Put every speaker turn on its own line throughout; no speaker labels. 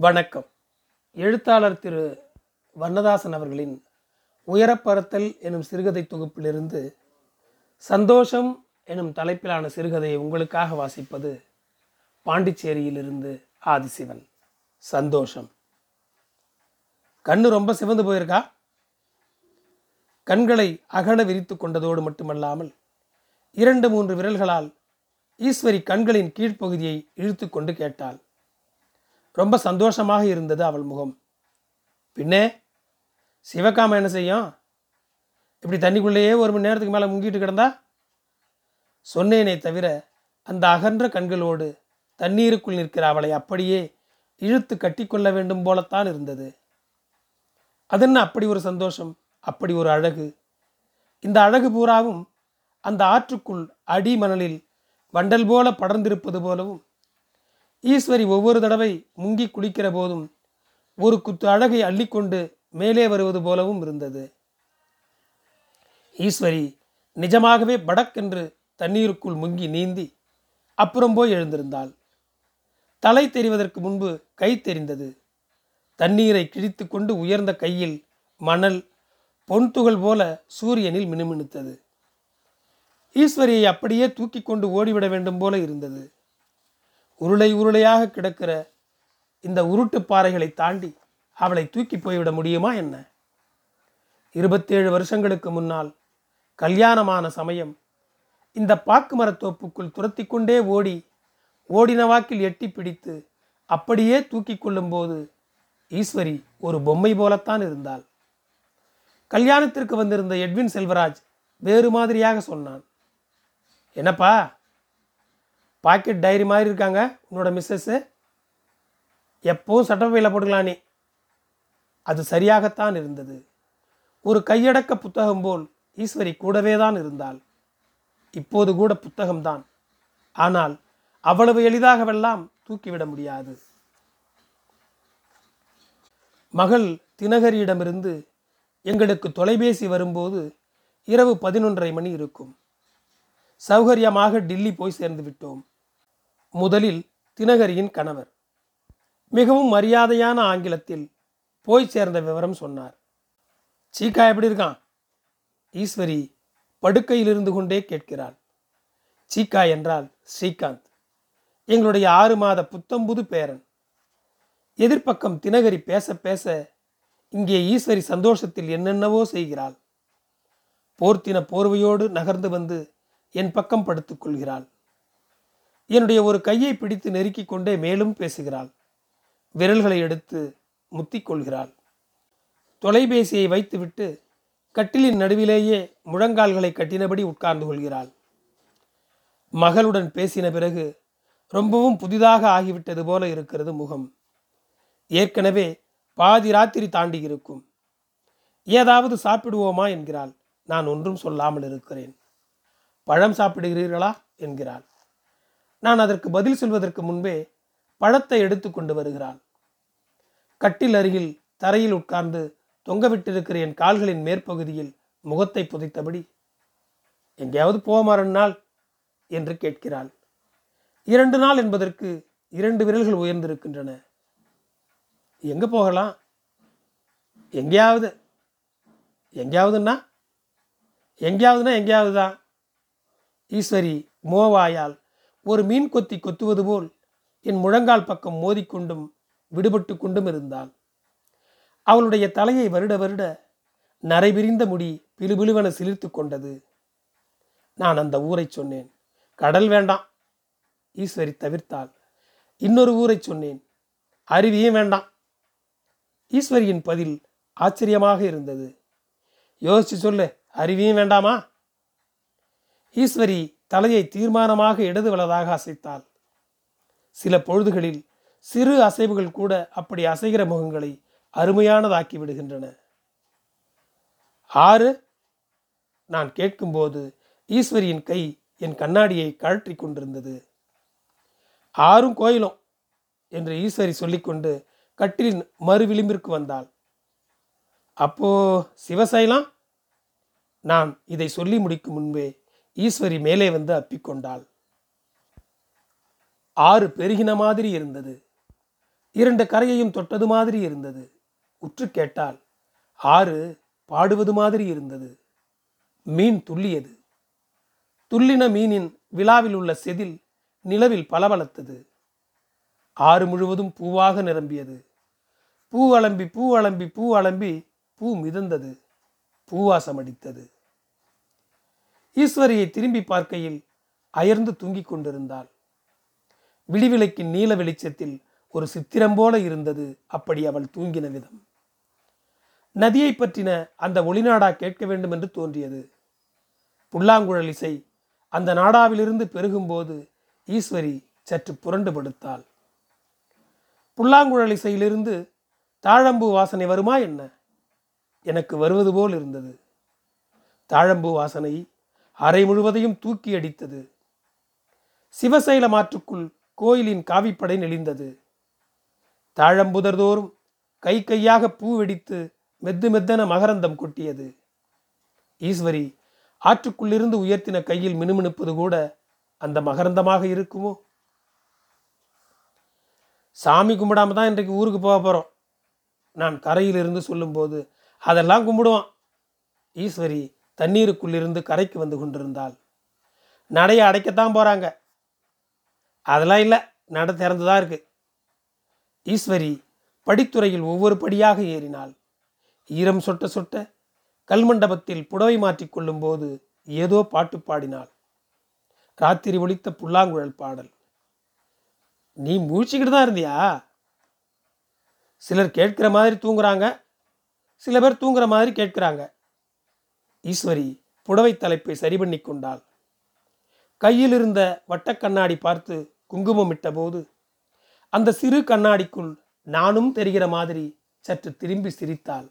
வணக்கம். எழுத்தாளர் திரு வண்ணதாசன் அவர்களின் உயரப்பறத்தல் எனும் சிறுகதை தொகுப்பிலிருந்து சந்தோஷம் எனும் தலைப்பிலான சிறுகதையை உங்களுக்காக வாசிப்பது பாண்டிச்சேரியிலிருந்து ஆதிசிவன். சந்தோஷம். கண்ணு ரொம்ப சிவந்து போயிருக்கா? கண்களை அகல விரித்து கொண்டதோடு மட்டுமல்லாமல் இரண்டு மூன்று விரல்களால் ஈஸ்வரி கண்களின் கீழ்ப்பகுதியை இழுத்து கொண்டு கேட்டாள். ரொம்ப சந்தோஷமாக இருந்தது அவள் முகம். பின்னே சிவகாம என்ன செய்யும்? இப்படி தண்ணிக்குள்ளேயே ஒரு மணி நேரத்துக்கு மேலே முங்கிட்டு கிடந்தா? சொன்னேனே தவிர அந்த அகன்ற கண்களோடு தண்ணீருக்குள் நிற்கிற அவளை அப்படியே இழுத்து கட்டிக்கொள்ள வேண்டும் போலத்தான் இருந்தது. அதென்ன அப்படி ஒரு சந்தோஷம்? அப்படி ஒரு அழகு. இந்த அழகு பூராவும் அந்த ஆற்றுக்குள் அடி மணலில் வண்டல் போல படர்ந்திருப்பது போலவும் ஈஸ்வரி ஒவ்வொரு தடவை முங்கி குளிக்கிற போதும் ஒரு குத்து அழகை அள்ளிக்கொண்டு மேலே வருவது போலவும் இருந்தது. ஈஸ்வரி நிஜமாகவே படக்கென்று தண்ணீருக்குள் முங்கி நீந்தி அப்புறம் போய் எழுந்திருந்தாள். தலை தெரிவதற்கு முன்பு கை தெரிந்தது. தண்ணீரை கிழித்து கொண்டு உயர்ந்த கையில் மணல் பொன்துகள் போல சூரியனில் மினுமினுத்தது. ஈஸ்வரியை அப்படியே தூக்கி கொண்டு ஓடிவிட வேண்டும் போல இருந்தது. உருளை உருளையாக கிடக்கிற இந்த உருட்டு பாறைகளை தாண்டி அவளை தூக்கி போய்விட முடியுமா என்ன? இருபத்தேழு வருஷங்களுக்கு முன்னால் கல்யாணமான சமயம் இந்த பாக்கு மரத்தோப்புக்குள் துரத்தி கொண்டே ஓடி ஓடின வாக்கில் எட்டி பிடித்து அப்படியே தூக்கி கொள்ளும்போது ஈஸ்வரி ஒரு பொம்மை போலத்தான் இருந்தாள். கல்யாணத்திற்கு வந்திருந்த எட்வின் செல்வராஜ் வேறு மாதிரியாக சொன்னான். என்னப்பா பாக்கெட் டைரி மாதிரி இருக்காங்க உன்னோட மிஸ்ஸஸ்ஸு. எப்பவும் சட்டப்பையில் போட்டுக்கலாம் நீ. அது சரியாகத்தான் இருந்தது. ஒரு கையடக்க புத்தகம் போல் ஈஸ்வரி கூடவே தான் இருந்தாள். இப்போது கூட புத்தகம்தான். ஆனால் அவ்வளவு எளிதாகவெல்லாம் தூக்கிவிட முடியாது. மகள் தினகரியிடமிருந்து எங்களுக்கு தொலைபேசி வரும்போது இரவு பதினொன்றரை மணி இருக்கும். சௌகரியமாக டில்லி போய் சேர்ந்து விட்டோம். முதலில் தினகரியின் கணவர். மிகவும் மரியாதையான ஆங்கிலத்தில் போய் சேர்ந்த விவரம் சொன்னார். சீக்கா எப்படி இருக்கான்? ஈஸ்வரி படுக்கையில் இருந்து கொண்டே கேட்கிறாள். சீக்கா என்றால் ஸ்ரீகாந்த். எங்களுடைய ஆறு மாத புத்தம்புது பேரன். எதிர்ப்பக்கம் தினகரி பேச பேச இங்கே ஈஸ்வரி சந்தோஷத்தில் என்னென்னவோ செய்கிறாள். போர்த்தின போர்வையோடு நகர்ந்து வந்து என் பக்கம் படுத்துக் கொள்கிறாள். என்னுடைய ஒரு கையை பிடித்து நெருக்கிக் கொண்டே மேலும் பேசுகிறாள். விரல்களை எடுத்து முத்திக் கொள்கிறாள். தொலைபேசியை வைத்துவிட்டு கட்டிலின் நடுவிலேயே முழங்கால்களை கட்டினபடி உட்கார்ந்து கொள்கிறாள். மகளுடன் பேசின பிறகு ரொம்பவும் புதிதாக ஆகிவிட்டது போல இருக்கிறது முகம். ஏற்கனவே பாதி ராத்திரி தாண்டி இருக்கும். ஏதாவது சாப்பிடுவோமா என்கிறாள். நான் ஒன்றும் சொல்லாமல் இருக்கிறேன். பழம் சாப்பிடுகிறீர்களா? என்கிறாள். நான் அதற்கு பதில் சொல்வதற்கு முன்பே பழத்தை எடுத்து கொண்டு வருகிறாள். கட்டில் அருகில் தரையில் உட்கார்ந்து தொங்கவிட்டிருக்கிற என் கால்களின் மேற்பகுதியில் முகத்தை புதைத்தபடி எங்கேயாவது போமா ரெண்டு நாள் என்று கேட்கிறாள். இரண்டு நாள் என்பதற்கு இரண்டு விரல்கள் உயர்ந்திருக்கின்றன. எங்க போகலாம்? எங்கேயாவது எங்கேயாவதுன்னா எங்கேயாவதுன்னா எங்கேயாவது தான் ஈஸ்வரி மோவாயால் ஒரு மீன் கொத்தி கொத்துவது போல் என் முழங்கால் பக்கம் மோதிக்கொண்டும் விடுபட்டு கொண்டும் இருந்தாள். அவளுடைய தலையை வருட வருட நரைபிரிந்த முடி பிலுபிலுவென சிலிர்த்து கொண்டது. நான் அந்த ஊரை சொன்னேன். கடல் வேண்டாம் ஈஸ்வரி தவிர்த்தாள். இன்னொரு ஊரை சொன்னேன். அருவியும் வேண்டாம். ஈஸ்வரியின் பதில் ஆச்சரியமாக இருந்தது. யோசிச்சு சொல்லு அருவியும் வேண்டாமா? ஈஸ்வரி தலையை தீர்மானமாக இடது வலதாக அசைத்தாள். சில பொழுதுகளில் சிறு அசைவுகள் கூட அப்படி அசைகிற முகங்களை அருமையானதாக்கி விடுகின்றன ஆறு நான் கேட்கும்போது ஈஸ்வரியின் கை என் கண்ணாடியை கழற்றி கொண்டிருந்தது. ஆறும் கோயிலும் என்று ஈஸ்வரி சொல்லிக்கொண்டு கட்டிலின் மறு விளிம்பிற்கு வந்தாள். அப்போ சிவசைலம்? நான் இதை சொல்லி முடிக்கும் முன்பே ஈஸ்வரி மேலே வந்து அப்பிக்கொண்டாள். ஆறு பெருகின மாதிரி இருந்தது. இரண்டு கரையையும் தொட்டது மாதிரி இருந்தது. உற்று கேட்டால் ஆறு பாடுவது மாதிரி இருந்தது. மீன் துள்ளியது. துள்ளின மீனின் விழாவில் உள்ள செதில் நிலவில் பளபளத்தது. ஆறு முழுவதும் பூவாக நிரம்பியது. பூ அளம்பி பூ அளம்பி பூ அலம்பி பூ மிதந்தது. பூவாசம் அடித்தது ஈஸ்வரியை திரும்பி பார்க்கையில் அயர்ந்து தூங்கிக் கொண்டிருந்தாள். விடிவிளக்கின் நீல வெளிச்சத்தில் ஒரு சித்திரம் போல இருந்தது அப்படி அவள் தூங்கின விதம். நதியை பற்றின அந்த ஒளிநாடா கேட்க வேண்டும் என்று தோன்றியது. புல்லாங்குழல் இசை அந்த நாடாவிலிருந்து பெருகும்போது ஈஸ்வரி சற்று புரண்டு படுத்தாள். புல்லாங்குழல் இசையிலிருந்து தாழம்பூ வாசனை வருமா என்ன? எனக்கு வருவது போல் இருந்தது. தாழம்பூ வாசனை அறை முழுவதையும் தூக்கி அடித்தது. சிவசைல மாற்றுக்குள் கோயிலின் காவிப்படை நெளிந்தது. தாழம்புதர்தோறும் கை கையாக பூ வெடித்து மெத்து மெத்தன மகரந்தம் கொட்டியது. ஈஸ்வரி ஆற்றுக்குள்ளிருந்து உயர்த்தின கையில் மினுமினுப்பது கூட அந்த மகரந்தமாக இருக்குமோ? சாமி கும்பிடாம தான் இன்றைக்கு ஊருக்கு போக போகிறோம் நான் கரையிலிருந்து சொல்லும்போது அதெல்லாம் கும்பிடுவான். ஈஸ்வரி தண்ணீருக்குள்ளிருந்து கரைக்கு வந்து கொண்டிருந்தாள். நடையை அடைக்கத்தான் போகிறாங்க அதெல்லாம் இல்லை நட திறந்து தான் இருக்கு. ஈஸ்வரி படித்துறையில் ஒவ்வொரு படியாக ஏறினாள். ஈரம் சொட்ட சொட்ட கல்மண்டபத்தில் புடவை மாற்றிக்கொள்ளும் போது ஏதோ பாட்டு பாடினாள். ராத்திரி ஒழித்த புல்லாங்குழல் பாடல். நீ மூழ்ச்சிக்கிட்டு தான் இருந்தியா? சிலர் கேட்கிற மாதிரி தூங்குறாங்க. சில பேர் தூங்குற மாதிரி கேட்கிறாங்க. ஈஸ்வரி புடவை தலைப்பை சரி பண்ணி கொண்டாள். கையில் இருந்த வட்டக்கண்ணாடி பார்த்து குங்குமம் இட்டபோது அந்த சிறு கண்ணாடிக்குள் நானும் தெரிகிற மாதிரி சற்று திரும்பி சிரித்தாள்.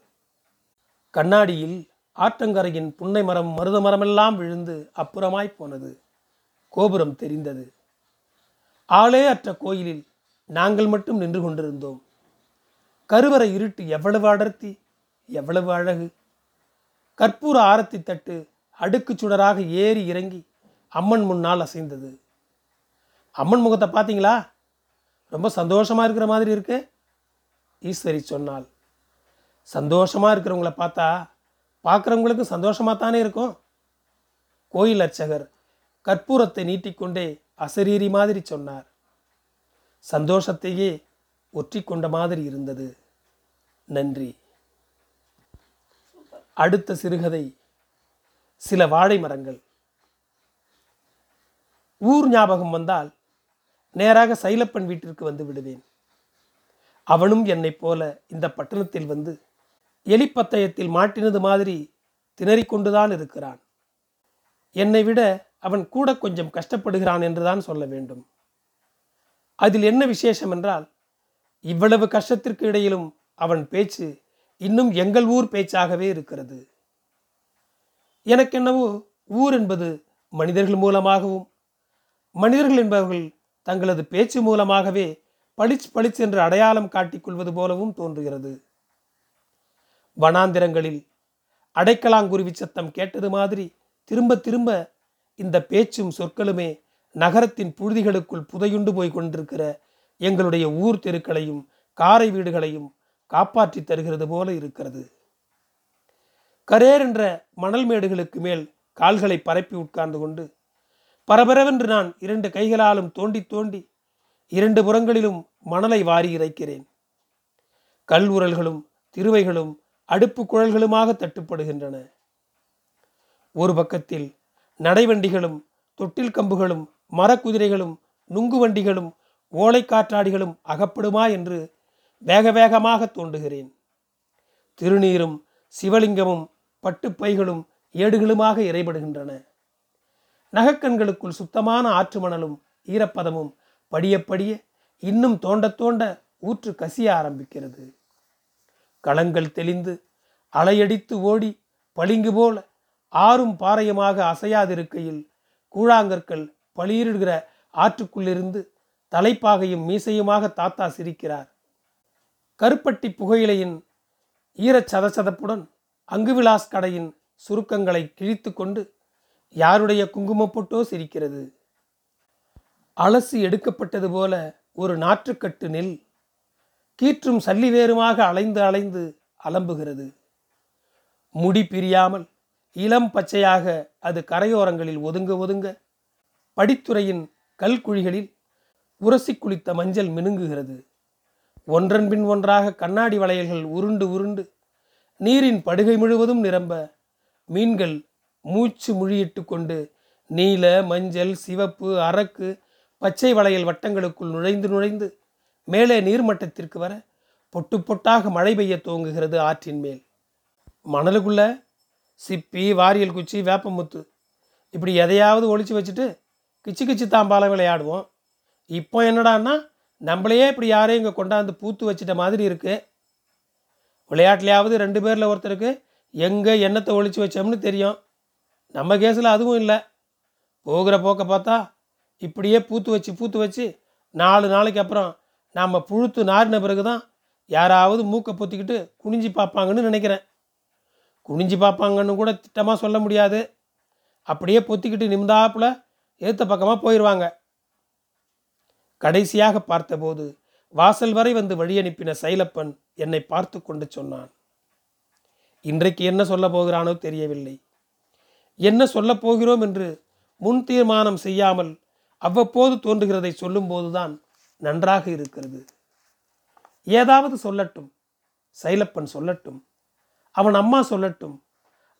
கண்ணாடியில் ஆற்றங்கரையின் புன்னை மரம் மருத மரமெல்லாம் விழுந்து அப்புறமாய் போனது. கோபுரம் தெரிந்தது. ஆளே அற்ற கோயிலில் நாங்கள் மட்டும் நின்று கொண்டிருந்தோம். கருவறை இருட்டு எவ்வளவு அடர்த்தி எவ்வளவு அழகு! கற்பூர ஆரத்தி தட்டு அடுக்கு சுடராக ஏறி இறங்கி அம்மன் முன்னால் அசைந்தது. அம்மன் முகத்தை பார்த்தீங்களா? ரொம்ப சந்தோஷமாக இருக்கிற மாதிரி இருக்கு. ஈஸ்வரி சொன்னாள் சந்தோஷமாக இருக்கிறவங்கள பார்த்தா பார்க்குறவங்களுக்கும் சந்தோஷமாக தானே இருக்கும். கோயில் அர்ச்சகர் கற்பூரத்தை நீட்டிக்கொண்டே அசரீரி மாதிரி சொன்னார். சந்தோஷத்தையே ஒற்றி கொண்ட மாதிரி இருந்தது. நன்றி. அடுத்த சிறுகதை சில வாழை மரங்கள். ஊர் ஞாபகம் வந்தால் நேராக சைலப்பன் வீட்டிற்கு வந்து விடுவேன். அவனும் என்னைப் போல இந்த பட்டணத்தில் வந்து எலிப்பத்தயத்தில் மாட்டினது மாதிரி திணறிக்கொண்டுதான் இருக்கிறான். என்னை விட அவன் கூட கொஞ்சம் கஷ்டப்படுகிறான் என்றுதான் சொல்ல வேண்டும். அதில் என்ன விசேஷம் என்றால் இவ்வளவு கஷ்டத்திற்கு இடையிலும் அவன் பேச்சு இன்னும் எங்கள் ஊர் பேச்சாகவே இருக்கிறது. எனக்கென்னவோ ஊர் என்பது மனிதர்கள் மூலமாகவும் மனிதர்கள் என்பவர்கள் தங்களது பேச்சு மூலமாகவே பளிச் பளிச் என்று அடையாளம் காட்டிக்கொள்வது போலவும் தோன்றுகிறது. வனாந்திரங்களில் அடைக்கலாங்குருவி சத்தம் கேட்டது மாதிரி திரும்ப திரும்ப இந்த பேச்சும் சொற்களுமே நகரத்தின் புழுதிகளுக்குள் புதையுண்டு போய் கொண்டிருக்கிற எங்களுடைய ஊர் தெருக்களையும் காரை வீடுகளையும் காப்பாற்றி தருகிறது போல இருக்கிறது. கரேர் என்ற மணல் மேடுகளுக்கு மேல் கால்களை பரப்பி உட்கார்ந்து கொண்டு பரபரவென்று நான் இரண்டு கைகளாலும் தோண்டி தோண்டி இரண்டு புறங்களிலும் மணலை வாரி இறைக்கிறேன். கல் உரல்களும் திருவைகளும் அடுப்பு குழல்களுமாக தட்டுப்படுகின்றன. ஒரு பக்கத்தில் நடைவண்டிகளும் தொட்டில் கம்புகளும் மரக்குதிரைகளும் நுங்கு வண்டிகளும் ஓலைக்காற்றாடிகளும் அகப்படுமா என்று வேக வேகமாக தோண்டுகிறேன். திருநீரும் சிவலிங்கமும் பட்டுப்பைகளும் ஏடுகளுமாக இறைபடுகின்றன. நகக்கண்களுக்குள் சுத்தமான ஆற்று மணலும் ஈரப்பதமும் படியப்படிய இன்னும் தோண்ட தோண்ட ஊற்று கசிய ஆரம்பிக்கிறது. களங்கள் தெளிந்து அலையடித்து ஓடி பளிங்கு போல ஆறும் பாறையுமாக அசையாதிருக்கையில் கூழாங்கற்கள் பளியிடுகிற ஆற்றுக்குள்ளிருந்து தலைப்பாகையும் மீசையுமாக தாத்தா சிரிக்கிறார். கருப்பட்டி புகையிலையின் ஈரச் சதசதப்புடன் அங்குவிலாஸ் கடையின் சுருக்கங்களை கிழித்து கொண்டு யாருடைய குங்குமப்பொட்டோ சிரிக்கிறது? அலசி எடுக்கப்பட்டது போல ஒரு நாற்றுக்கட்டு நெல் கீற்றும் சல்லி வேறுமாக அலைந்து அலைந்து அலம்புகிறது. முடி பிரியாமல் இளம் பச்சையாக அது கரையோரங்களில் ஒதுங்க ஒதுங்க படித்துறையின் கல்குழிகளில் உரசி குளித்த மஞ்சள் மினுங்குகிறது. ஒன்றன் பின் ஒன்றாக கண்ணாடி வளையல்கள் உருண்டு உருண்டு நீரின் படுகை முழுவதும் நிரம்ப மீன்கள் மூச்சு முழியிட்டு கொண்டு நீல மஞ்சள் சிவப்பு அரக்கு பச்சை வளையல் வட்டங்களுக்குள் நுழைந்து நுழைந்து மேலே நீர்மட்டத்திற்கு வர பொட்டு பொட்டாக மழை பெய்ய துவங்குகிறது ஆற்றின் மேல். மணலுக்குள்ள சிப்பி வாரியல் குச்சி வேப்பமுத்து. இப்படி எதையாவது ஒழிச்சு வச்சுட்டு கிச்சு கிச்சு தாம்பாலம் விளையாடுவோம். இப்போ என்னடான்னா நம்மளையே இப்படி யாரையும் இங்கே கொண்டாந்து பூத்து வச்சிட்ட மாதிரி இருக்குது விளையாட்டுலையாவது ரெண்டு பேரில் ஒருத்தருக்கு எங்கே எண்ணத்தை ஒழிச்சு வச்சோம்னு தெரியும். நம்ம கேஸில் அதுவும் இல்லை. போகிற போக்க பார்த்தா இப்படியே பூத்து வச்சு பூத்து வச்சு நாலு நாளைக்கு அப்புறம் நாம் புழுத்து நாரின பிறகு தான் யாராவது மூக்கை பொத்திக்கிட்டு குனிஞ்சு பார்ப்பாங்கன்னு நினைக்கிறேன். குனிஞ்சு பார்ப்பாங்கன்னு கூட திட்டமாக சொல்ல முடியாது. அப்படியே பொத்திக்கிட்டு நிமிந்தாப்புல ஏற்ற பக்கமாக போயிடுவாங்க கடைசியாக பார்த்தபோது வாசல் வரை வந்து வழி அனுப்பின சைலப்பன் என்னை பார்த்து கொண்டு சொன்னான். இன்றைக்கு என்ன சொல்ல போகிறானோ தெரியவில்லை. என்ன சொல்லப் போகிறோம் என்று முன் தீர்மானம் செய்யாமல் அவ்வப்போது தோன்றுகிறதை சொல்லும்போதுதான் நன்றாக இருக்கிறது. ஏதாவது சொல்லட்டும் சைலப்பன் சொல்லட்டும் அவன் அம்மா சொல்லட்டும்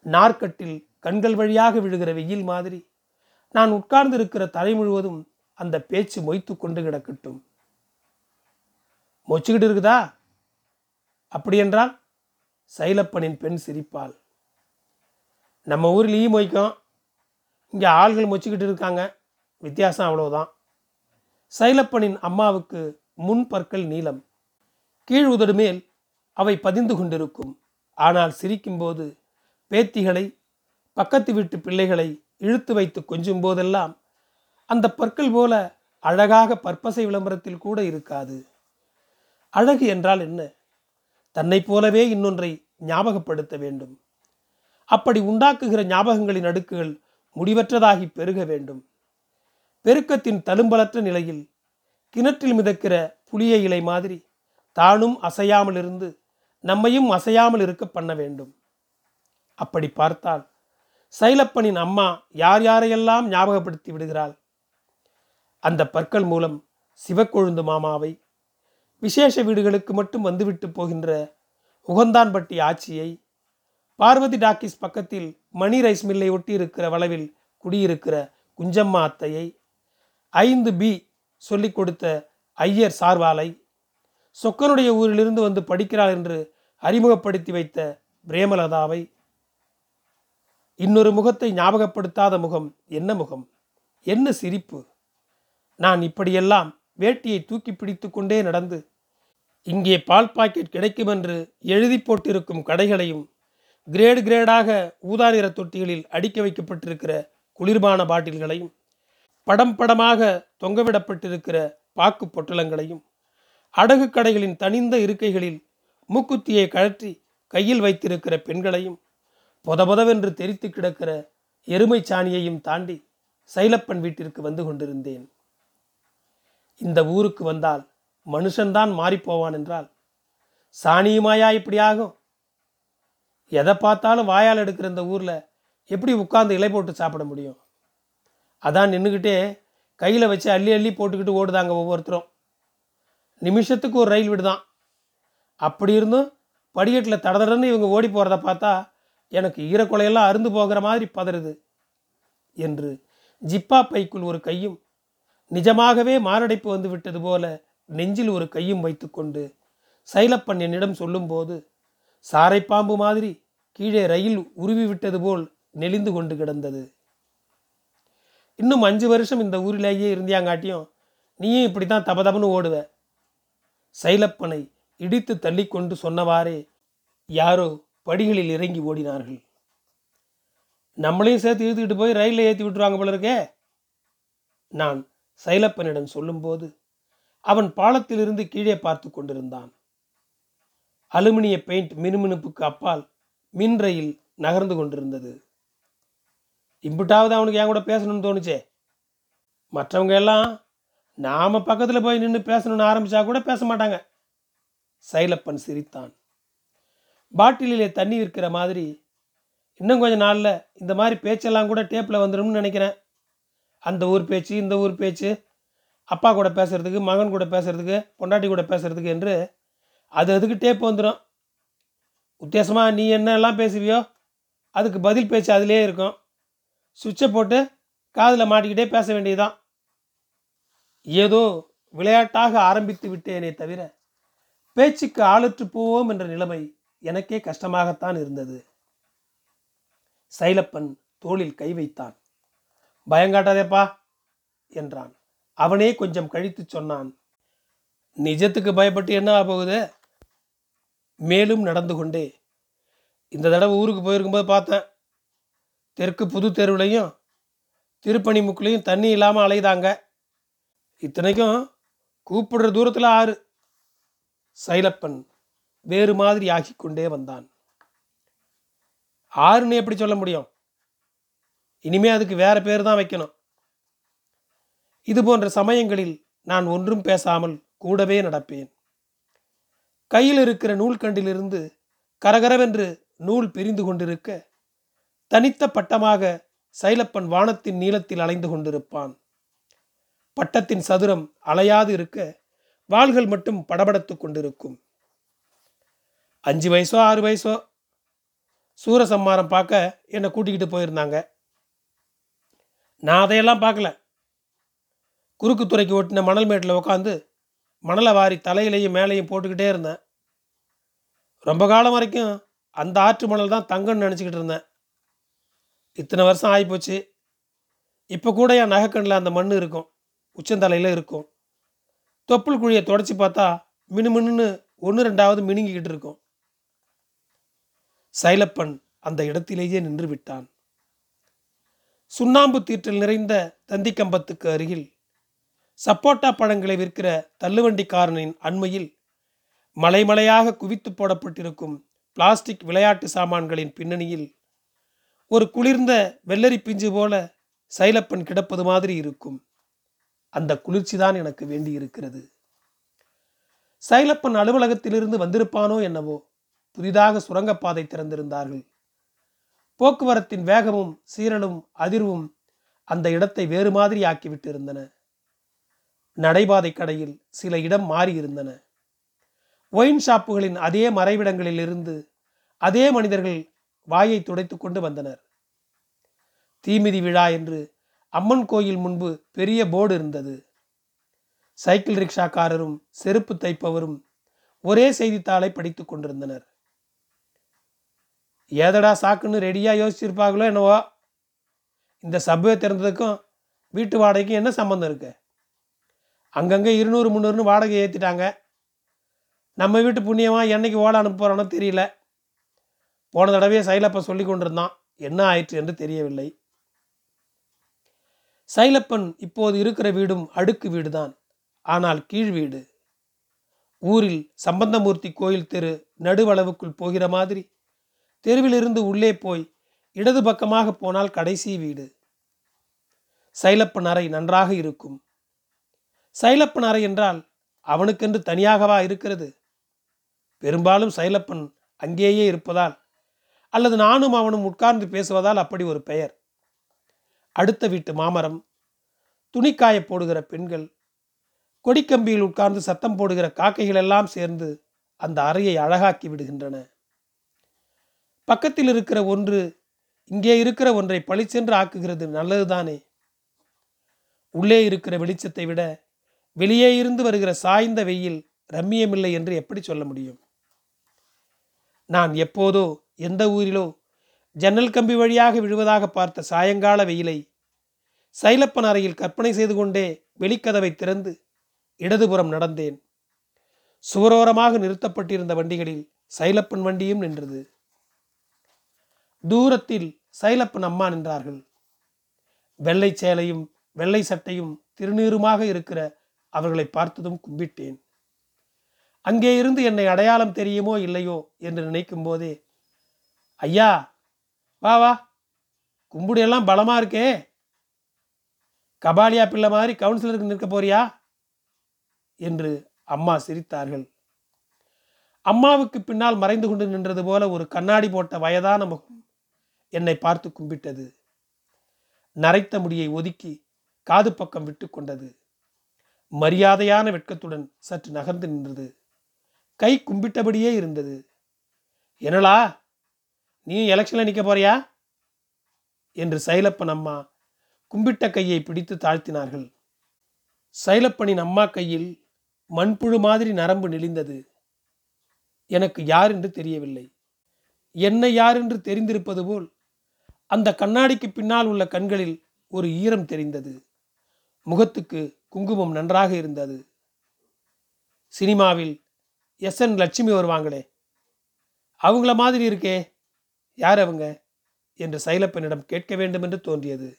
நார்க்கட்டில் கண்கள் வழியாக விழுகிற வெயில் மாதிரி நான் உட்கார்ந்து இருக்கிற தலை முழுவதும் அந்த பேச்சு மொய்த்து கொண்டு கிடக்கட்டும். மொச்சுக்கிட்டு இருக்குதா? அப்படியென்றால் சைலப்பனின் பெண் சிரிப்பாள். நம்ம ஊரில் ஈ மொய்க்கும். இங்கே ஆள்கள் மொச்சிக்கிட்டு இருக்காங்க. வித்தியாசம் அவ்வளவுதான். சைலப்பனின் அம்மாவுக்கு முன் பற்கள் நீளம். கீழ் உதடு மேல் அவை பதிந்து கொண்டிருக்கும். ஆனால் சிரிக்கும்போது பேத்திகளை பக்கத்து வீட்டு பிள்ளைகளை இழுத்து வைத்து கொஞ்சும் போதெல்லாம் அந்த பற்கள் போல அழகாக பற்பசை விளம்பரத்தில் கூட இருக்காது. அழகு என்றால் என்ன? தன்னைப் போலவே இன்னொன்றை ஞாபகப்படுத்த வேண்டும். அப்படி உண்டாக்குகிற ஞாபகங்களின் அடுக்குகள் முடிவற்றதாகி பெருக வேண்டும். பெருக்கத்தின் தழும்பலற்ற நிலையில் கிணற்றில் மிதக்கிற புளிய இலை மாதிரி தானும் அசையாமல் இருந்து நம்மையும் அசையாமல் இருக்க பண்ண வேண்டும். அப்படி பார்த்தால் சைலப்பனின் அம்மா யார் யாரையெல்லாம் ஞாபகப்படுத்தி விடுகிறாள்? அந்த பற்கள் மூலம் சிவக்கொழுந்து மாமாவை விசேஷ வீடுகளுக்கு மட்டும் வந்துவிட்டு போகின்ற உகந்தான்பட்டி ஆட்சியை பார்வதி டாக்கிஸ் பக்கத்தில் மணி ரைஸ் மில்லை ஒட்டி இருக்கிற வளவில் குடியிருக்கிற குஞ்சம்மா அத்தையை ஐந்து பி சொல்லிக் கொடுத்த ஐயர் சார்வாலை சொக்கனுடைய ஊரிலிருந்து வந்து படிக்கிறாள் என்று அறிமுகப்படுத்தி வைத்த பிரேமலதாவை இன்னொரு முகத்தை ஞாபகப்படுத்தாத முகம் என்ன முகம்? என்ன சிரிப்பு? நான் இப்படியெல்லாம் வேட்டியை தூக்கி பிடித்து கொண்டே நடந்து இங்கே பால் பாக்கெட் கிடைக்கும் என்று எழுதி போட்டிருக்கும் கடைகளையும் கிரேடு கிரேடாக ஊதா நிற தொட்டிகளில் அடுக்கி வைக்கப்பட்டிருக்கிற குளிர்பான பாட்டில்களையும் படம் படமாக தொங்கவிடப்பட்டிருக்கிற பாக்கு பொட்டலங்களையும் அடகு கடைகளின் தனிந்த இருக்கைகளில் மூக்குத்தியை கழற்றி கையில் வைத்திருக்கிற பெண்களையும் பொதபொதவென்று தெரித்து கிடக்கிற எருமை சாணியையும் தாண்டி சைலப்பன் வீட்டிற்கு வந்து கொண்டிருந்தேன். இந்த ஊருக்கு வந்தால் மனுஷன்தான் மாறிப்போவான் என்றால் சாணியுமாயா இப்படி ஆகும்? எதை பார்த்தாலும் வாயால் எடுக்கிற இந்த ஊரில் எப்படி உட்காந்து இலை போட்டு சாப்பிட முடியும்? அதான் நின்றுக்கிட்டே கையில் வச்சு அள்ளி அள்ளி போட்டுக்கிட்டு ஓடுதாங்க ஒவ்வொருத்தரும். நிமிஷத்துக்கு ஒரு ரயில் விடுதான். அப்படி இருந்தும் படிக்கட்டில் தடதடன்னு இவங்க ஓடி போகிறத பார்த்தா எனக்கு ஈரக்குலையெல்லாம் அருந்து போகிற மாதிரி பதறுது என்று ஜிப்பா பைக்குள் ஒரு கையும் நிஜமாகவே மாரடைப்பு வந்து விட்டது போல நெஞ்சில் ஒரு கையும் வைத்துக்கொண்டு சைலப்பன் என்னிடம் சொல்லும்போது சாரை பாம்பு மாதிரி கீழே ரயில் உருவி விட்டது போல் நெளிந்து கொண்டு கிடந்தது. இன்னும் அஞ்சு வருஷம் இந்த ஊரிலேயே இருந்தியாங்காட்டியும் நீயும் இப்படி தான் தபதபன்னு ஓடுவ சைலப்பனை இடித்து தள்ளிக்கொண்டு சொன்னவாறே யாரோ படிகளில் இறங்கி ஓடினார்கள். நம்மளையும் சேர்த்து இழுத்துக்கிட்டு போய் ரயிலில் ஏற்றி விட்டுருவாங்க போல இருக்கே. நான் சைலப்பனிடம் சொல்லும்போது அவன் பாலத்திலிருந்து கீழே பார்த்து கொண்டிருந்தான். அலுமினிய பெயிண்ட் மினுமினுப்புக்கு அப்பால் மின் ரயில் நகர்ந்து கொண்டிருந்தது. இம்பிட்டாவது அவனுக்கு என் கூட பேசணும்னு தோணுச்சே. மற்றவங்க எல்லாம் நாம் பக்கத்தில் போய் நின்று பேசணும்னு ஆரம்பித்தா கூட பேச மாட்டாங்க. சைலப்பன் சிரித்தான். பாட்டிலே தண்ணி இருக்கிற மாதிரி இன்னும் கொஞ்சம் நாளில் இந்த மாதிரி பேச்செல்லாம் கூட டேப்பில் வந்துடும்னு நினைக்கிறேன். அந்த ஊர் பேச்சு இந்த ஊர் பேச்சு அப்பா கூட பேசுகிறதுக்கு மகன் கூட பேசுகிறதுக்கு பொண்டாட்டி கூட பேசுகிறதுக்கு என்று அது அதுக்கு டேப் வந்துடும் உத்தேசமாக நீ என்னெல்லாம் பேசுவியோ அதுக்கு பதில் பேச்சு அதிலே இருக்கும். சுவிட்சை போட்டு காதில் மாட்டிக்கிட்டே பேச வேண்டியதுதான். ஏதோ விளையாட்டாக ஆரம்பித்து விட்டேனே தவிர பேச்சுக்கு ஆளுற்று போவோம் என்ற நிலைமை எனக்கே கஷ்டமாகத்தான் இருந்தது. சைலப்பன் தோளில் கை வைத்தான். பயங்காட்டாதேப்பா என்றான். அவனே கொஞ்சம் கழித்து சொன்னான் நிஜத்துக்கு பயப்பட்டு என்ன போகுது? மேலும் நடந்து கொண்டே. இந்த தடவை ஊருக்கு போயிருக்கும்போது பார்த்தேன். தெற்கு புது தெருவிலையும் திருப்பணி முக்குலையும் தண்ணி இல்லாமல் அலையுதாங்க. இத்தனைக்கும் கூப்பிடுற தூரத்தில் ஆறு. சைலப்பன் வேறு மாதிரி ஆகி கொண்டே வந்தான். ஆறுன்னு எப்படி சொல்ல முடியும்? இனிமே அதுக்கு வேற பேர் தான் வைக்கணும். இது போன்ற சமயங்களில் நான் ஒன்றும் பேசாமல் கூடவே நடப்பேன். கையில் இருக்கிற நூல்கண்டிலிருந்து கரகரவென்று நூல் பிரிந்து கொண்டிருக்க தனித்த பட்டமாக சைலப்பன் வானத்தின் நீளத்தில் அலைந்து கொண்டிருப்பான். பட்டத்தின் சதுரம் அலையாது இருக்க வாள்கள் மட்டும் படபடத்து கொண்டிருக்கும். அஞ்சு வயசோ ஆறு வயசோ சூரசம்மாரம் பார்க்க என்னை கூட்டிக்கிட்டு போயிருந்தாங்க. நான் அதையெல்லாம் பார்க்கல. குறுக்கு துறைக்கு ஓட்டின மணல் மேட்டில் உட்காந்து மணலை வாரி தலையிலையும் மேலையும் போட்டுக்கிட்டே இருந்தேன். ரொம்ப காலம் வரைக்கும் அந்த ஆற்று மணல் தான் தங்கம்னு நினச்சிக்கிட்டு இருந்தேன். இத்தனை வருஷம் ஆகிப்போச்சு இப்போ கூட என் நகைக்கண்ணில் அந்த மண் இருக்கும். உச்சந்தலையில் இருக்கும். தொப்புள் குழியை தொடச்சி பார்த்தா மினு ஒன்று ரெண்டாவது மினுங்கிக்கிட்டு இருக்கும். சைலப்பன் அந்த இடத்திலேயே நின்று விட்டான். சுண்ணாம்பு தீற்றல் நிறைந்த தந்தி கம்பத்துக்கு அருகில் சப்போட்டா பழங்களை விற்கிற தள்ளுவண்டிக்காரனின் அண்மையில் மலைமலையாக குவித்து போடப்பட்டிருக்கும் பிளாஸ்டிக் விளையாட்டு சாமான்களின் பின்னணியில் ஒரு குளிர்ந்த வெள்ளரி பிஞ்சு போல சைலப்பன் கிடப்பது மாதிரி இருக்கும். அந்த குளிர்ச்சி தான் எனக்கு வேண்டி இருக்கிறது சைலப்பன் அலுவலகத்திலிருந்து வந்திருப்பானோ என்னவோ புதிதாக சுரங்கப்பாதை திறந்திருந்தார்கள். போக்குவரத்தின் வேகமும் சீரலும் அதிர்வும் அந்த இடத்தை வேறு மாதிரி ஆக்கிவிட்டு இருந்தன நடைபாதை கடையில் சில இடம் மாறியிருந்தன. ஒயின் ஷாப்புகளின் அதே மறைவிடங்களில் இருந்து அதே மனிதர்கள் வாயை துடைத்து கொண்டு வந்தனர். தீமிதி விழா என்று அம்மன் கோயில் முன்பு பெரிய போர்டு இருந்தது. சைக்கிள் ரிக்ஷாக்காரரும் செருப்பு தைப்பவரும் ஒரே செய்தித்தாளை படித்துக் கொண்டிருந்தனர். ஏதடா சாக்குன்னு ரெடியாக யோசிச்சிருப்பாங்களோ என்னவோ. இந்த சப்வே திறந்ததுக்கும் வீட்டு வாடகைக்கும் என்ன சம்மந்தம் இருக்கு? அங்கங்கே இருநூறு முந்நூறுனு வாடகை ஏற்றிட்டாங்க நம்ம வீட்டு புண்ணியமாக என்னைக்கு ஓலை அனுப்ப தெரியல. போன தடவையே சைலப்பன் சொல்லி கொண்டிருந்தான். என்ன ஆயிற்று என்று தெரியவில்லை. சைலப்பன் இப்போது இருக்கிற வீடும் அடுக்கு வீடு தான் ஆனால் கீழ் வீடு. ஊரில் சம்பந்தமூர்த்தி கோயில் தெரு நடுவளவுக்குள் போகிற மாதிரி. தெருவிலிருந்து உள்ளே போய் இடது பக்கமாக போனால் கடைசி வீடு. சைலப்பன் அறை நன்றாக இருக்கும். சைலப்பன் அறை என்றால் அவனுக்கென்று தனியாகவா இருக்கிறது? பெரும்பாலும் சைலப்பன் அங்கேயே இருப்பதால் அல்லது நானும் அவனும் உட்கார்ந்து பேசுவதால் அப்படி ஒரு பெயர். அடுத்த வீட்டு மாமரம் துணிக்காய போடுகிற பெண்கள் கொடிக்கம்பியில் உட்கார்ந்து சத்தம் போடுகிற காக்கைகள் எல்லாம் சேர்ந்து அந்த அறையை அழகாக்கி விடுகின்றன. பக்கத்தில் இருக்கிற ஒன்று இங்கே இருக்கிற ஒன்றை பழிச்சென்று ஆக்குகிறது நல்லதுதானே? உள்ளே இருக்கிற வெளிச்சத்தை விட வெளியே இருந்து வருகிற சாய்ந்த வெயில் ரம்மியமில்லை என்று எப்படி சொல்ல முடியும்? நான் எப்போதோ எந்த ஊரிலோ ஜன்னல் கம்பி வழியாக விழுவதாக பார்த்த சாயங்கால வெயிலை சைலப்பன் அறையில் கற்பனை செய்து கொண்டே வெளிக்கதவை திறந்து இடதுபுறம் நடந்தேன். சுவரோரமாக நிறுத்தப்பட்டிருந்த வண்டிகளில் சைலப்பன் வண்டியும் நின்றது. தூரத்தில் சைலப்பன் அம்மா நின்றார்கள். வெள்ளை சேலையும் வெள்ளை சட்டையும் திருநீருமாக இருக்கிற அவர்களை பார்த்ததும் கும்பிட்டேன். அங்கே இருந்து என்னை அடையாளம் தெரியுமோ இல்லையோ என்று நினைக்கும் போதே ஐயா வா வா. கும்புடி எல்லாம் பலமா இருக்கே. கபாலியா பிள்ளை மாதிரி கவுன்சிலருக்கு நிற்க போறியா? என்று அம்மா சிரித்தார்கள். அம்மாவுக்கு பின்னால் மறைந்து கொண்டு நின்றது போல ஒரு கண்ணாடி போட்ட வயதான முகம். என்னை பார்த்து கும்பிட்டது. நரைத்த முடியை ஒதுக்கி காது பக்கம் விட்டு கொண்டது. மரியாதையான வெட்கத்துடன் சற்று நகர்ந்து நின்றது. கை கும்பிட்டபடியே இருந்தது. என்னலா நீ எலெக்ஷனில் நிற்க போறியா? என்று சைலப்பன் அம்மா கும்பிட்ட கையை பிடித்து தாழ்த்தினார்கள். சைலப்பனின் அம்மா கையில் மண்புழு மாதிரி நரம்பு நெளிந்தது. எனக்கு யார் என்று தெரியவில்லை. என்னை யார் என்று தெரிந்திருப்பது போல் அந்த கண்ணாடிக்கு பின்னால் உள்ள கண்களில் ஒரு ஈரம் தெரிந்தது. முகத்துக்கு குங்குமம் நன்றாக இருந்தது. சினிமாவில் எஸ் என் லட்சுமி வருவாங்களே. அவங்கள மாதிரி இருக்கே. யார் அவங்க? என்று சைலப்பனிடம் கேட்க வேண்டும் என்று தோன்றியது.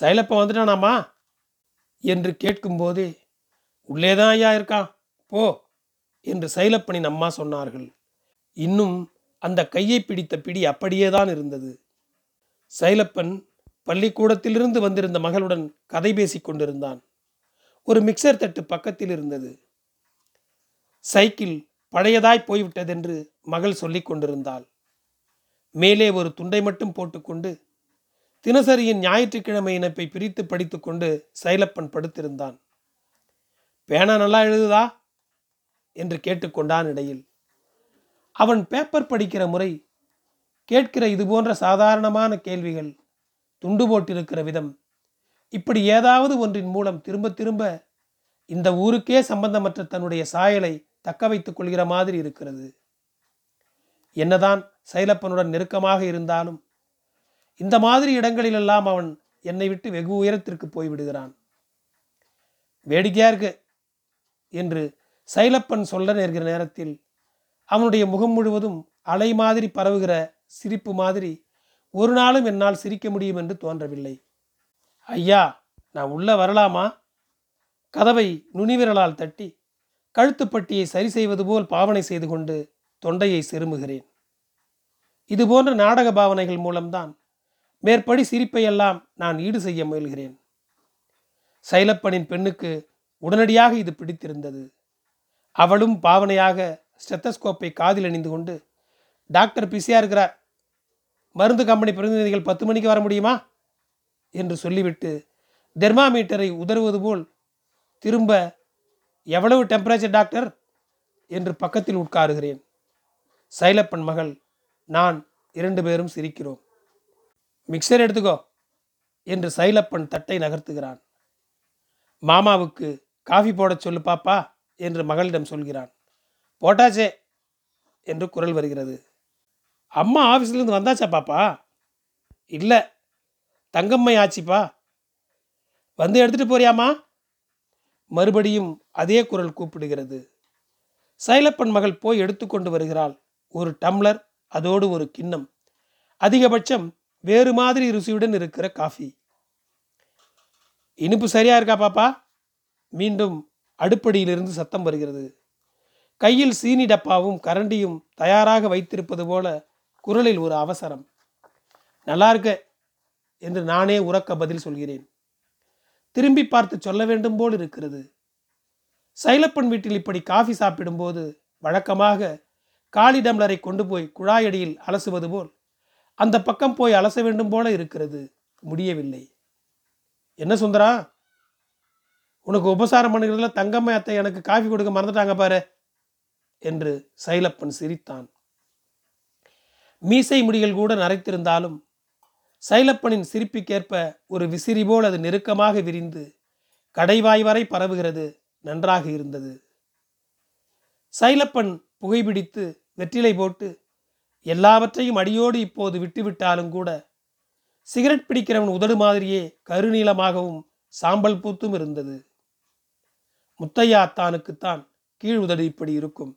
சைலப்பன் வந்துட்டானாமா? என்று கேட்கும்போதே உள்ளேதான் ஐயா இருக்கான் போ என்று சைலப்பனின் அம்மா சொன்னார்கள். இன்னும் அந்த கையை பிடித்த பிடி அப்படியே தான் இருந்தது. சைலப்பன் பள்ளிக்கூடத்திலிருந்து வந்திருந்த மகளுடன் கதை பேசிக் கொண்டிருந்தான். ஒரு மிக்சர் தட்டு பக்கத்தில் இருந்தது. சைக்கிள் பழையதாய் போய்விட்டதென்று மகள் சொல்லிக் கொண்டிருந்தாள். மேலே ஒரு துண்டை மட்டும் போட்டுக்கொண்டு தினசரியின் ஞாயிற்றுக்கிழமை இணைப்பை பிரித்து படித்துக்கொண்டு சைலப்பன் படுத்திருந்தான். பேனா நல்லா எழுதுதா? என்று கேட்டுக்கொண்டான் இடையில். அவன் பேப்பர் படிக்கிற முறை கேட்கிற இது போன்ற சாதாரணமான கேள்விகள் துண்டு போட்டிருக்கிற விதம். இப்படி ஏதாவது ஒன்றின் மூலம் திரும்ப திரும்ப இந்த ஊருக்கே சம்பந்தமற்ற தன்னுடைய சாயலை தக்க வைத்துக் கொள்கிற மாதிரி இருக்கிறது. என்னதான் சைலப்பனுடன் நெருக்கமாக இருந்தாலும் இந்த மாதிரி இடங்களிலெல்லாம் அவன் என்னை விட்டு வெகு உயரத்திற்கு போய்விடுகிறான் வேடிக்கையா இருக்கு என்று சைலப்பன் சொல்ல நேர்கிற நேரத்தில் அவனுடைய முகம் முழுவதும் அலை மாதிரி பரவுகிற சிரிப்பு மாதிரி ஒரு நாளும் என்னால் சிரிக்க முடியும் என்று தோன்றவில்லை. ஐயா நான் உள்ளே வரலாமா? கதவை நுனிவிரலால் தட்டி கழுத்துப்பட்டியை சரி செய்வது போல் பாவனை செய்து கொண்டு தொண்டையை செருமுகிறேன். இதுபோன்ற நாடக பாவனைகள் மூலம்தான் மேற்படி சிரிப்பையெல்லாம் நான் ஈடு செய்ய முயல்கிறேன். சைலப்பனின் பெண்ணுக்கு உடனடியாக இது பிடித்திருந்தது. அவளும் பாவனையாக ஸ்டெத்தஸ்கோப்பை காதில் அணிந்து கொண்டு டாக்டர் பிஸியாக இருக்கிறார் மருந்து கம்பெனி பிரதிநிதிகள் பத்து மணிக்கு வர முடியுமா? என்று சொல்லிவிட்டு தெர்மாமீட்டரை உதறுவது போல் திரும்ப எவ்வளவு டெம்பரேச்சர் டாக்டர் என்று பக்கத்தில் உட்காருகிறேன். சைலப்பன் மகள் நான் இரண்டு பேரும் சிரிக்கிறோம். மிக்சர் எடுத்துக்கோ என்று சைலப்பன் தட்டை நகர்த்துகிறான். மாமாவுக்கு காஃபி போடச் சொல்லு பாப்பா என்று மகளிடம் சொல்கிறான். போட்டாச்சே என்று குரல் வருகிறது. அம்மா ஆஃபீஸ்லேருந்து வந்தாச்சா பாப்பா? இல்லை. தங்கம்மை ஆச்சிப்பா? வந்து எடுத்துகிட்டு போறியாமா மறுபடியும் அதே குரல் கூப்பிடுகிறது. சைலப்பன் மகள் போய் எடுத்துக்கொண்டு வருகிறாள். ஒரு டம்ளர் அதோடு ஒரு கிண்ணம். அதிகபட்சம் வேறு மாதிரி ருசியுடன் இருக்கிற காஃபி. இனிப்பு சரியா இருக்கா பாப்பா? மீண்டும் அடுப்படியிலிருந்து சத்தம் வருகிறது. கையில் சீனி டப்பாவும் கரண்டியும் தயாராக வைத்திருப்பது போல குரலில் ஒரு அவசரம். நல்லா இருக்க என்று நானே உறக்க பதில் சொல்கிறேன். திரும்பி பார்த்து சொல்ல வேண்டும் போல் இருக்கிறது. சைலப்பன் வீட்டில் இப்படி காஃபி சாப்பிடும்போது வழக்கமாக காலி டம்ளரை கொண்டு போய் குழாயடியில் அலசுவது போல் அந்த பக்கம் போய் அலச வேண்டும் போல இருக்கிறது. முடியவில்லை. என்ன சுந்தரா? உனக்கு உபசாரம் பண்ணுறதுல தங்கம்மை அத்தை எனக்கு காஃபி கொடுக்க மறந்துட்டாங்க பாரு. என்று சைலப்பன் சிரித்தான். மீசை முடிகள் கூட நரைத்திருந்தாலும் சைலப்பனின் சிரிப்புக்கேற்ப ஒரு விசிறி போல் அது நெருக்கமாக விரிந்து கடைவாய் வரை பரவுகிறது நன்றாக இருந்தது. சைலப்பன் புகைப்பிடித்து வெற்றிலை போட்டு எல்லாவற்றையும் அடியோடு இப்போது விட்டுவிட்டாலும் கூட சிகரெட் பிடிக்கிறவன் உதடு மாதிரியே கருநீளமாகவும் சாம்பல் பூத்தும் இருந்தது. முத்தையா தானுக்குத்தான் கீழ் உதடு இப்படி இருக்கும்.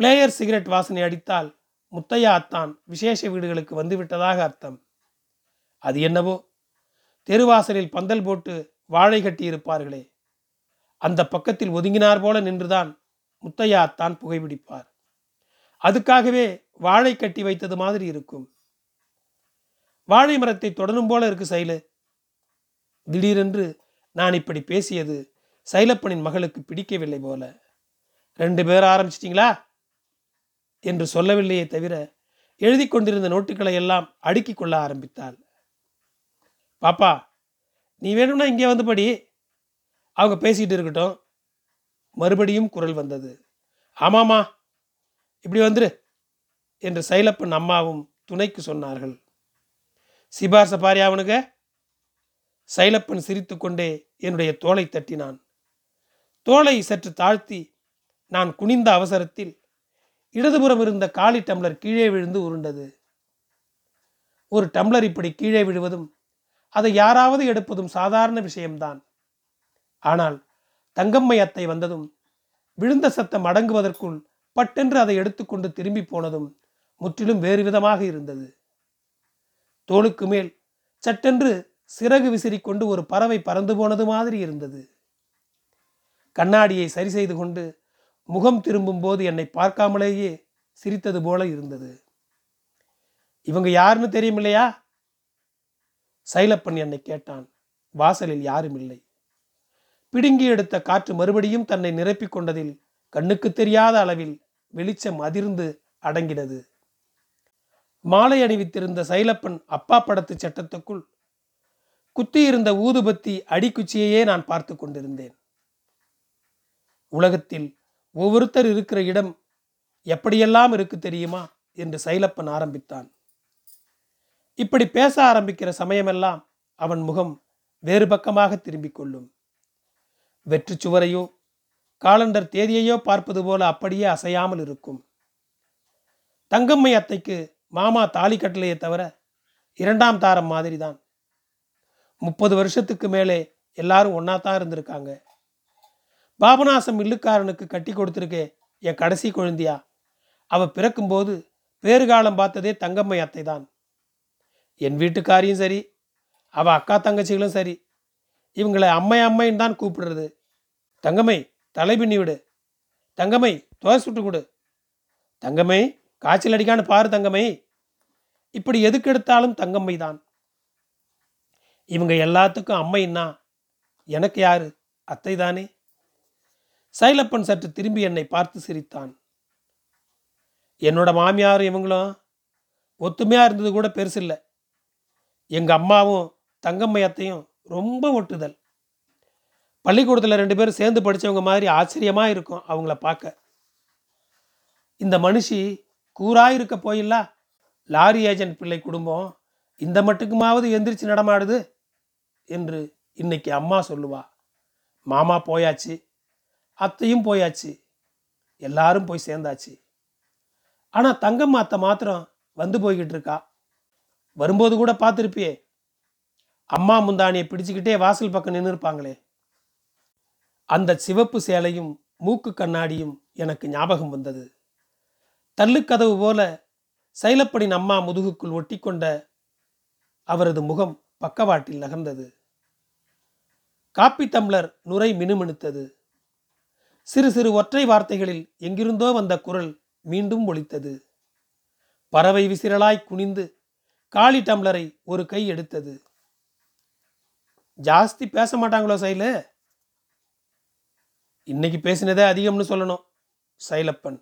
பிளேயர் சிகரெட் வாசனை அடித்தால் முத்தையா அத்தான் விசேஷ வீடுகளுக்கு வந்துவிட்டதாக அர்த்தம். அது என்னவோ? தெருவாசலில் பந்தல் போட்டு வாழை கட்டியிருப்பார்களே. அந்த பக்கத்தில் ஒதுங்கினார் போல நின்றுதான் முத்தையா அத்தான் புகைப்பிடிப்பார் அதுக்காகவே வாழை கட்டி வைத்தது மாதிரி இருக்கும். வாழை மரத்தை தொடரும் போல இருக்கு சைலு. திடீரென்று நான் இப்படி பேசியது சைலப்பனின் மகளுக்கு பிடிக்கவில்லை போல. ரெண்டு பேர் ஆரம்பிச்சிட்டிங்களா? என்று சொல்லவில்லையே தவிர எழுதி கொண்டிருந்த நோட்டுகளை எல்லாம் அடுக்கி கொள்ள ஆரம்பித்தாள். பாப்பா நீ வேணும்னா இங்கே வந்து படி. அவங்க பேசிகிட்டு இருக்கட்டும். மறுபடியும் குரல் வந்தது. ஆமாம்மா இப்படி வந்துரு என்று சைலப்பன் அம்மாவும் துணைக்கு சொன்னார்கள். சிபார்ச பாரி அவனுங்க சைலப்பன் சிரித்துக்கொண்டே என்னுடைய தோலை தட்டினான். தோலை சற்று தாழ்த்தி நான் குனிந்த அவசரத்தில் இடதுபுறம் இருந்த காலி டம்ளர் கீழே விழுந்து உருண்டது. ஒரு டம்ளர் இப்படி கீழே விழுவதும் அதை யாராவது எடுப்பதும் சாதாரண விஷயம்தான். ஆனால் தங்கம்மை அத்தை வந்ததும் விழுந்த சத்தம் அடங்குவதற்குள் பட்டென்று அதை எடுத்துக்கொண்டு திரும்பி போனதும் முற்றிலும் வேறு விதமாக இருந்தது. தோளுக்கு மேல் சட்டென்று சிறகு விசிறிக்கொண்டு ஒரு பறவை பறந்து போனது மாதிரி இருந்தது. கண்ணாடியை சரி செய்து கொண்டு முகம் திரும்பும் போது என்னை பார்க்காமலேயே சிரித்தது போல இருந்தது. இவங்க யாருன்னு தெரியும் இல்லையா சைலப்பன் என்னை கேட்டான். வாசலில் யாரும் இல்லை. பிடுங்கி எடுத்த காற்று மறுபடியும் தன்னை நிரப்பிக் கொண்டதில் கண்ணுக்கு தெரியாத அளவில் வெளிச்சம் அதிர்ந்து அடங்கினது. மாலை அணிவித்திருந்த சைலப்பன் அப்பா படத்து சட்டத்துக்குள் குத்தியிருந்த ஊதுபத்தி அடிக்குச்சியையே நான் பார்த்து கொண்டிருந்தேன். உலகத்தில் ஒவ்வொருத்தர் இருக்கிற இடம் எப்படியெல்லாம் இருக்கு தெரியுமா? என்று சைலப்பன் ஆரம்பித்தான். இப்படி பேச ஆரம்பிக்கிற சமயமெல்லாம் அவன் முகம் வேறு பக்கமாக திரும்பிக் கொள்ளும். வெற்று சுவரையோ காலண்டர் தேதியையோ பார்ப்பது போல அப்படியே அசையாமல் இருக்கும். தங்கம்மை அத்தைக்கு மாமா தாலி கட்டலையே தவிர இரண்டாம் தாரம் மாதிரி தான் முப்பது வருஷத்துக்கு மேலே எல்லாரும் ஒன்றா தான் இருந்திருக்காங்க. பாபநாசம் மில்லுக்காரனுக்கு கட்டி கொடுத்துருக்கே என் கடைசி குழந்தையா. அவ பிறக்கும்போது பேறுகாலம் பார்த்ததே தங்கம்மை அத்தை தான் என் வீட்டுக்காரியும் சரி அவள் அக்கா தங்கச்சிகளும் சரி இவங்களை அம்மை அம்மைன்னு தான் கூப்பிடுறது. தங்கம்மை தலை பின்னி விடு. தங்கம்மை தோசை சுட்டு கொடு. தங்கம்மை காய்ச்சல் அடிக்கான்னு பாரு தங்கம்மை. இப்படி எதுக்கெடுத்தாலும் தங்கம்மை தான். இவங்க எல்லாத்துக்கும் அம்மைன்னா எனக்கு யாரு? அத்தை தானே சைலப்பன் சற்று திரும்பி என்னை பார்த்து சிரித்தான். என்னோட மாமியாரும் இவங்களும் ஒத்துமையாக இருந்தது கூட பெருசில்லை. எங்கள் அம்மாவும் தங்கம்மையத்தையும் ரொம்ப ஒட்டுதல். பள்ளிக்கூடத்தில் ரெண்டு பேரும் சேர்ந்து படித்தவங்க மாதிரி ஆச்சரியமாக இருக்கும் அவங்கள பார்க்க. இந்த மனுஷி கூறாக இருக்க போயில்லா? லாரி ஏஜென்ட் பிள்ளை குடும்பம் இந்த மட்டுக்குமாவது எந்திரிச்சு நடமாடுது? என்று இன்னைக்கு அம்மா சொல்லுவா. மாமா போயாச்சு. அத்தையும் போயாச்சு. எல்லாரும் போய் சேர்ந்தாச்சு. ஆனால் தங்கம்மா அத்தை மாத்திரம் வந்து போய்கிட்டு இருக்கா. வரும்போது கூட பார்த்துருப்பியே. அம்மா முந்தானியை பிடிச்சிக்கிட்டே வாசல் பக்கம் நின்று இருப்பாங்களே. அந்த சிவப்பு சேலையும் மூக்கு கண்ணாடியும் எனக்கு ஞாபகம் வந்தது. தள்ளுக்கதவு போல சைலப்படின் அம்மா முதுகுக்குள் ஒட்டி கொண்ட அவரது முகம் பக்கவாட்டில் நகர்ந்தது. காப்பி தம்ளர் நுரை மினுமினுத்தது. சிறு சிறு ஒற்றை வார்த்தைகளில் எங்கிருந்தோ வந்த குரல் மீண்டும் ஒலித்தது. பறவை விசிறலாய் குனிந்து காளி டம்ளரை ஒரு கை எடுத்தது. ஜாஸ்தி பேச மாட்டாங்களோ சைல? இன்னைக்கு பேசினதே அதிகம்னு சொல்லணும் சைலப்பன்.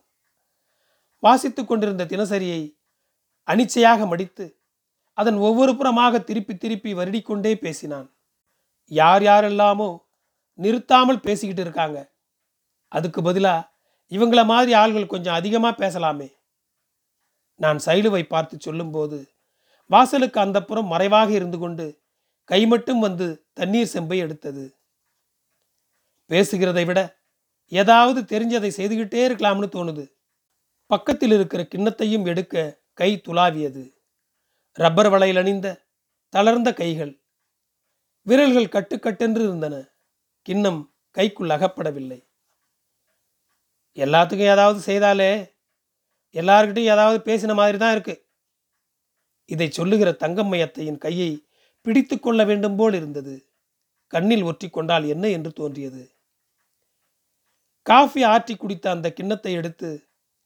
வாசித்து கொண்டிருந்த தினசரியை அனிச்சையாக மடித்து அதன் ஒவ்வொரு புறமாக திருப்பி திருப்பி வருடிக்கொண்டே பேசினான். யார் யாரெல்லாமோ நிறுத்தாமல் பேசிக்கிட்டு இருக்காங்க. அதுக்கு பதிலாக இவங்கள மாதிரி ஆள்கள் கொஞ்சம் அதிகமாக பேசலாமே. நான் சைலுவை பார்த்து சொல்லும்போது வாசலுக்கு அந்த புறம் மறைவாக இருந்து கொண்டு கை மட்டும் வந்து தண்ணீர் செம்பை எடுத்தது. பேசுகிறதை விட ஏதாவது தெரிஞ்சதை செய்துகிட்டே இருக்கலாம்னு தோணுது. பக்கத்தில் இருக்கிற கிண்ணத்தையும் எடுக்க கை துளாவியது. ரப்பர் வளையல் அணிந்த தளர்ந்த கைகள். விரல்கள் கட்டுக்கட்டென்று இருந்தன. கிண்ணம் கைக்குள் அகப்படவில்லை. எல்லாத்துக்கும் ஏதாவது செய்தாலே எல்லார்கிட்டையும் ஏதாவது பேசின மாதிரி தான் இருக்கு. இதை சொல்லுகிற தங்கம்மையத்தையின் கையை பிடித்து கொள்ள வேண்டும் போல் இருந்தது. கண்ணில் ஒற்றி கொண்டால் என்ன என்று தோன்றியது. காஃபி ஆற்றி குடித்த அந்த கிண்ணத்தை எடுத்து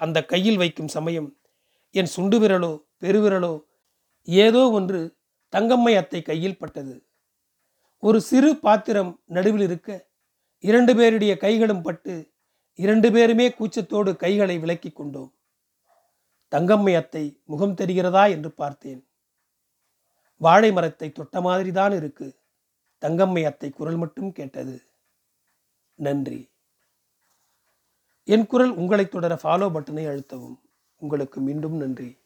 அந்த கையில் வைக்கும் சமயம் என் சுண்டு விரலோ பெருவிரலோ ஏதோ ஒன்று தங்கம்மை அத்தை கையில் பட்டது. ஒரு சிறு பாத்திரம் நடுவில் இருக்க இரண்டு பேருடைய கைகளும் பட்டு இரண்டு பேருமே கூச்சத்தோடு கைகளை விலக்கிக் கொண்டோம். தங்கம்மை அத்தை முகம் தெரிகிறதா? என்று பார்த்தேன். வாழை மரத்தை தொட்ட மாதிரிதான் இருக்கு. தங்கம்மை அத்தை குரல் மட்டும் கேட்டது. நன்றி. என் குரல் உங்களை தொடர ஃபாலோ பட்டனை அழுத்தவும். உங்களுக்கு மீண்டும் நன்றி.